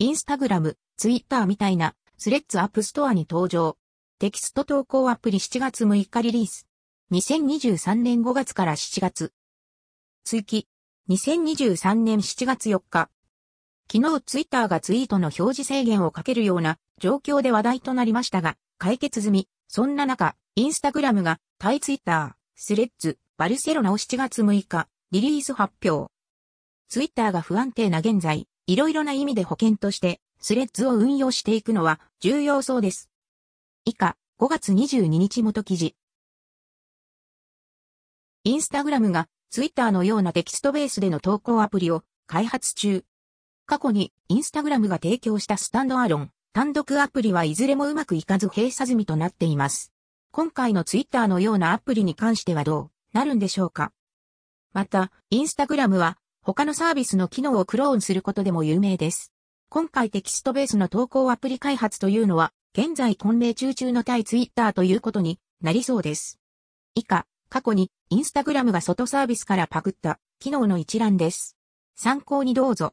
インスタグラム、ツイッターみたいな、 Threads App Store に登場。テキスト投稿アプリ7月6日リリース。2023年5月から7月。追記。2023年7月4日。昨日ツイッターがツイートの表示制限をかけるような状況で話題となりましたが、解決済み。そんな中、インスタグラムが対ツイッター、 Threads、バルセロナを7月6日、リリース発表。ツイッターが不安定な現在、いろいろな意味で保険として、スレッズを運用していくのは重要そうです。以下、5月22日元記事。インスタグラムがツイッターのようなテキストベースでの投稿アプリを開発中。過去にインスタグラムが提供したスタンドアロン、単独アプリはいずれもうまくいかず閉鎖済みとなっています。今回のツイッターのようなアプリに関してはどうなるんでしょうかまた、インスタグラムは他のサービスの機能をクローンすることでも有名です。今回テキストベースの投稿アプリ開発というのは、現在混迷中中の対ツイッターということになりそうです。以下、過去にインスタグラムが外サービスからパクった機能の一覧です。参考にどうぞ。